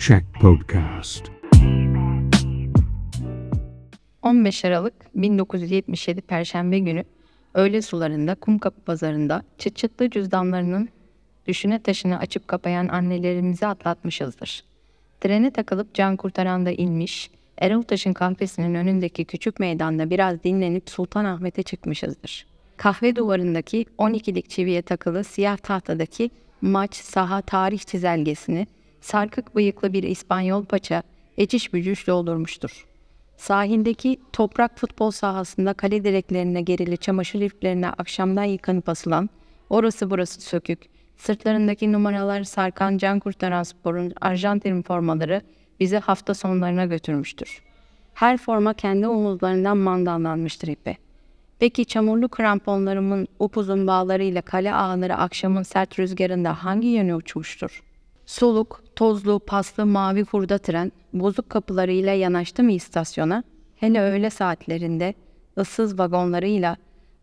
Check Podcast. 15 Aralık 1977 Perşembe günü öğle sularında Kumkapı Pazarı'nda çıt çıtlı cüzdanlarının düşüne taşını açıp kapayan annelerimizi atlatmışızdır. Trene takılıp can kurtaranda inmiş, Eroltaş'ın kahvesinin önündeki küçük meydanda biraz dinlenip Sultanahmet'e çıkmışızdır. Kahve duvarındaki 12'lik çiviye takılı siyah tahtadaki maç saha tarih çizelgesini sarkık bıyıklı bir İspanyol paça eciş bücüş doldurmuştur. Sahildeki toprak futbol sahasında kale direklerine gerili çamaşır iplerine akşamdan yıkanıp asılan, orası burası sökük, sırtlarındaki numaralar sarkan can kurtaran sporun Arjantin formaları bizi hafta sonlarına götürmüştür. Her forma kendi omuzlarından mandallanmıştır ipi. Peki çamurlu kramponlarımın upuzun bağlarıyla kale ağları akşamın sert rüzgarında hangi yöne uçmuştur? Soluk, tozlu, paslı mavi hurda tren bozuk kapılarıyla yanaştı mı istasyona? Hele öğle saatlerinde ıssız vagonlarıyla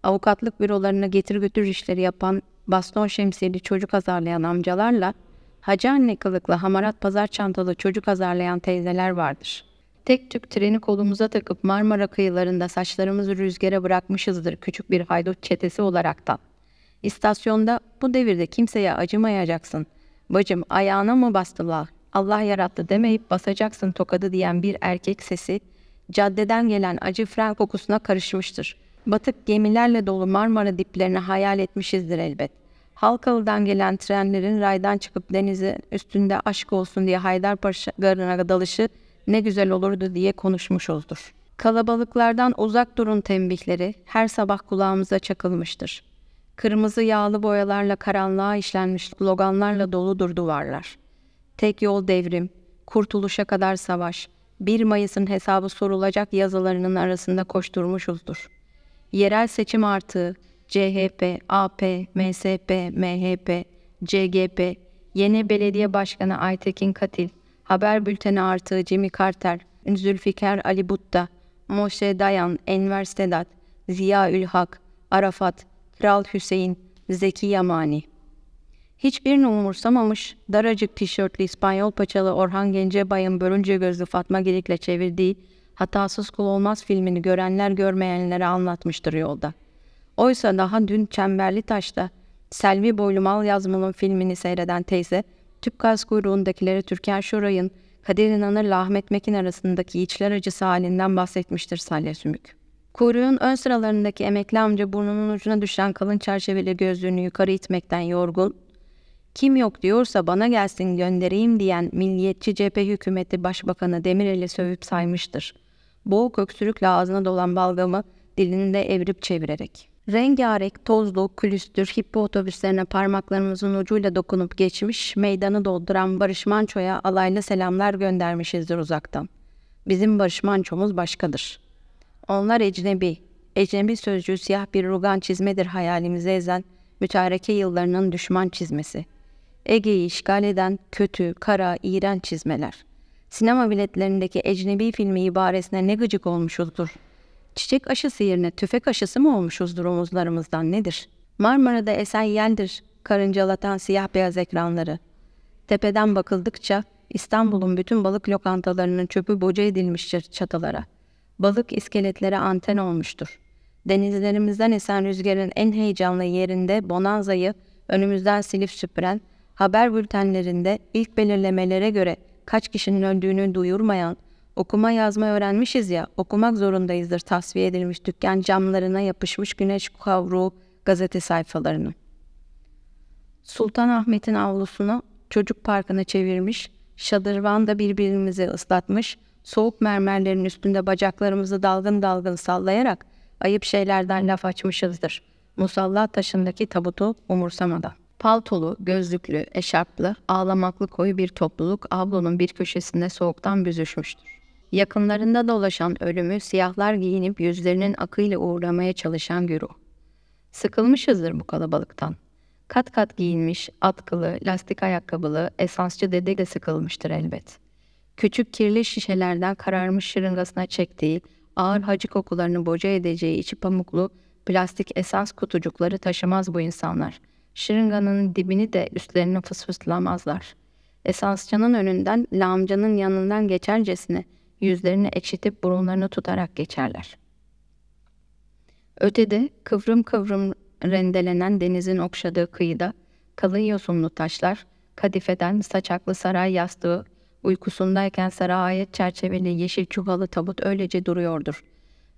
avukatlık bürolarına getir götür işleri yapan baston şemsiyeli çocuk azarlayan amcalarla hacı anne kılıklı hamarat pazar çantalı çocuk azarlayan teyzeler vardır. Tek tük treni kolumuza takıp Marmara kıyılarında saçlarımızı rüzgara bırakmışızdır küçük bir haydut çetesi olaraktan. İstasyonda bu devirde kimseye acımayacaksın. Bacım ayağına mı bastılar? Allah yarattı demeyip basacaksın tokadı diyen bir erkek sesi caddeden gelen acı fren kokusuna karışmıştır. Batık gemilerle dolu Marmara diplerini hayal etmişizdir elbet. Halkalı'dan gelen trenlerin raydan çıkıp denize üstünde aşk olsun diye Haydarpaşa garına dalışı ne güzel olurdu diye konuşmuşuzdur. Kalabalıklardan uzak durun tembihleri her sabah kulağımıza çakılmıştır. Kırmızı yağlı boyalarla karanlığa işlenmiş sloganlarla doludur duvarlar. Tek yol devrim, kurtuluşa kadar savaş, 1 Mayıs'ın hesabı sorulacak yazılarının arasında koşturmuşuzdur. Yerel seçim artığı, CHP, AP, MSP, MHP, CGP, yeni belediye başkanı Aytekin Katil, haber bülteni artığı Jimmy Carter, Zülfikar Ali Butta, Moshe Dayan, Enver Sedat, Ziya Ülhak, Arafat, Kral Hüseyin, Zeki Yamani. Hiçbirini umursamamış, daracık tişörtlü İspanyol paçalı Orhan Gencebay'ın börünce gözlü Fatma Girik'le çevirdiği Hatasız Kul Olmaz filmini görenler görmeyenlere anlatmıştır yolda. Oysa daha dün Çemberli Taş'ta Selvi Boylu Mal Yazmalı'nın filmini seyreden teyze, tüp gaz kuyruğundakileri Türkan Şoray'ın Kadir İnanır'la Ahmet Mekin arasındaki içler acısı halinden bahsetmiştir Salya Sümük. Kuyruğun ön sıralarındaki emekli amca burnunun ucuna düşen kalın çerçeveli gözlüğünü yukarı itmekten yorgun, kim yok diyorsa bana gelsin göndereyim diyen milliyetçi cephe hükümeti başbakanı Demirel'i sövüp saymıştır. Boğuk öksürükle ağzına dolan balgamı dilinde evrip çevirerek. Rengarenk, tozlu, külüstür, hippo otobüslerine parmaklarımızın ucuyla dokunup geçmiş, meydanı dolduran Barış Manço'ya alaylı selamlar göndermişizdir uzaktan. Bizim Barış Manço'muz başkadır. Onlar ecnebi. Ecnebi sözcüğü siyah bir rugan çizmedir hayalimize ezen, mütareke yıllarının düşman çizmesi. Ege'yi işgal eden kötü, kara, iğrenç çizmeler. Sinema biletlerindeki ecnebi filmi ibaresine ne gıcık olmuşuzdur. Çiçek aşısı yerine tüfek aşısı mı olmuşuzdur omuzlarımızdan nedir? Marmara'da esen yeldir karıncalatan siyah beyaz ekranları. Tepeden bakıldıkça İstanbul'un bütün balık lokantalarının çöpü boca edilmiştir çatılara. Balık iskeletlere anten olmuştur. Denizlerimizden esen rüzgarın en heyecanlı yerinde Bonanza'yı önümüzden silip süpüren, haber bültenlerinde ilk belirlemelere göre kaç kişinin öldüğünü duyurmayan, okuma yazma öğrenmişiz ya, okumak zorundayızdır tasfiye edilmiş dükkan camlarına yapışmış güneş kavruğu gazete sayfalarını. Sultanahmet'in avlusunu çocuk parkına çevirmiş, şadırvanda birbirimizi ıslatmış, soğuk mermerlerin üstünde bacaklarımızı dalgın dalgın sallayarak ayıp şeylerden laf açmışızdır. Musalla taşındaki tabutu umursamadan. Paltolu, gözlüklü, eşarplı, ağlamaklı koyu bir topluluk avlunun bir köşesinde soğuktan büzüşmüştür. Yakınlarında dolaşan ölümü siyahlar giyinip yüzlerinin akıyla uğurlamaya çalışan güruh. Sıkılmışızdır bu kalabalıktan. Kat kat giyinmiş, atkılı, lastik ayakkabılı, esansçı dede de sıkılmıştır elbet. Küçük kirli şişelerden kararmış şırıngasına çektiği, ağır hacı kokularını boca edeceği içi pamuklu, plastik esans kutucukları taşımaz bu insanlar. Şırınganın dibini de üstlerine fısfıslamazlar. Esansçının önünden, lağımcının yanından geçercesine yüzlerini ekşitip burunlarını tutarak geçerler. Ötede kıvrım kıvrım rendelenen denizin okşadığı kıyıda kalın yosunlu taşlar, kadifeden saçaklı saray yastığı, uykusundayken sarı ayet çerçeveli yeşil çuvalı tabut öylece duruyordur.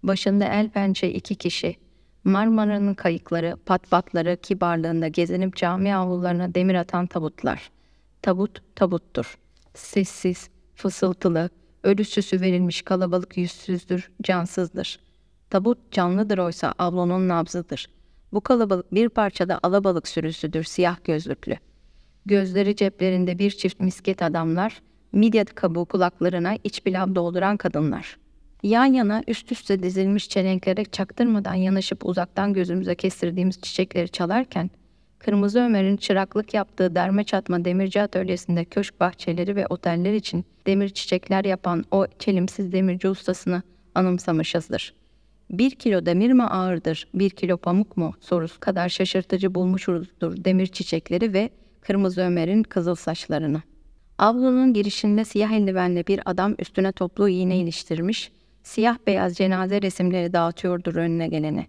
Başında el pençe iki kişi, Marmara'nın kayıkları, patpatları kibarlığında gezinip cami avlularına demir atan tabutlar. Tabut tabuttur. Sessiz, fısıltılı, ölü süsü verilmiş kalabalık yüzsüzdür, cansızdır. Tabut canlıdır oysa avlunun nabzıdır. Bu kalabalık bir parçada alabalık sürüsüdür, siyah gözlüklü. Gözleri ceplerinde bir çift misket adamlar, midye kabuğu kulaklarına iç pilav dolduran kadınlar. Yan yana üst üste dizilmiş çelenklere çaktırmadan yanaşıp uzaktan gözümüze kestirdiğimiz çiçekleri çalarken, Kırmızı Ömer'in çıraklık yaptığı derme çatma demirci atölyesinde köşk bahçeleri ve oteller için demir çiçekler yapan o çelimsiz demirci ustasını anımsamışızdır. Bir kilo demir mi ağırdır, bir kilo pamuk mu sorusu kadar şaşırtıcı bulmuşuzdur demir çiçekleri ve Kırmızı Ömer'in kızıl saçlarını. Avlunun girişinde siyah eldivenli bir adam üstüne toplu iğne iliştirmiş, siyah beyaz cenaze resimleri dağıtıyordur önüne gelene.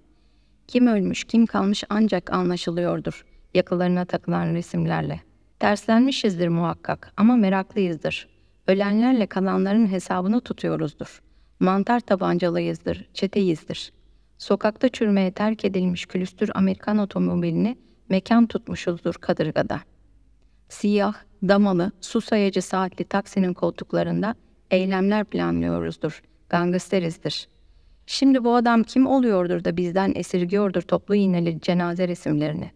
Kim ölmüş, kim kalmış ancak anlaşılıyordur yakılarına takılan resimlerle. Terslenmişizdir muhakkak ama meraklıyızdır. Ölenlerle kalanların hesabını tutuyoruzdur. Mantar tabancalıyızdır, çeteyizdir. Sokakta çürümeye terk edilmiş külüstür Amerikan otomobilini mekan tutmuşuzdur kadırgada. Siyah, damalı, su sayacı saatli taksinin koltuklarında eylemler planlıyoruzdur. Gangsterizdir. Şimdi bu adam kim oluyordur da bizden esirgiyordur toplu iğneli cenaze resimlerini.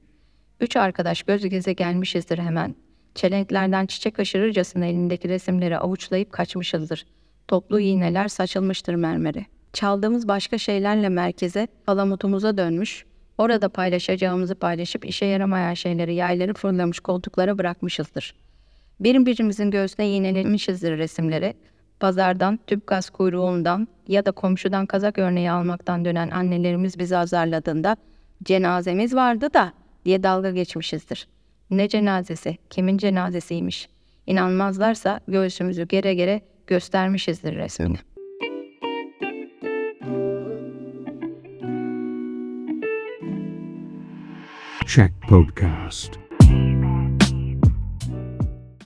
Üç arkadaş göz göze gelmişizdir hemen. Çelenklerden çiçek aşırırcasına elindeki resimleri avuçlayıp kaçmışızdır. Toplu iğneler saçılmıştır mermeri. Çaldığımız başka şeylerle merkeze, palamutumuza dönmüş, orada paylaşacağımızı paylaşıp işe yaramayan şeyleri yayları fırlamış koltuklara bırakmışızdır. Birbirimizin göğsüne iğnelemişizdir resimleri. Pazardan, tüp gaz kuyruğundan ya da komşudan kazak örneği almaktan dönen annelerimiz bizi azarladığında cenazemiz vardı da diye dalga geçmişizdir. Ne cenazesi, kimin cenazesiymiş. İnanmazlarsa göğsümüzü gere gere göstermişizdir resmini. Check Podcast.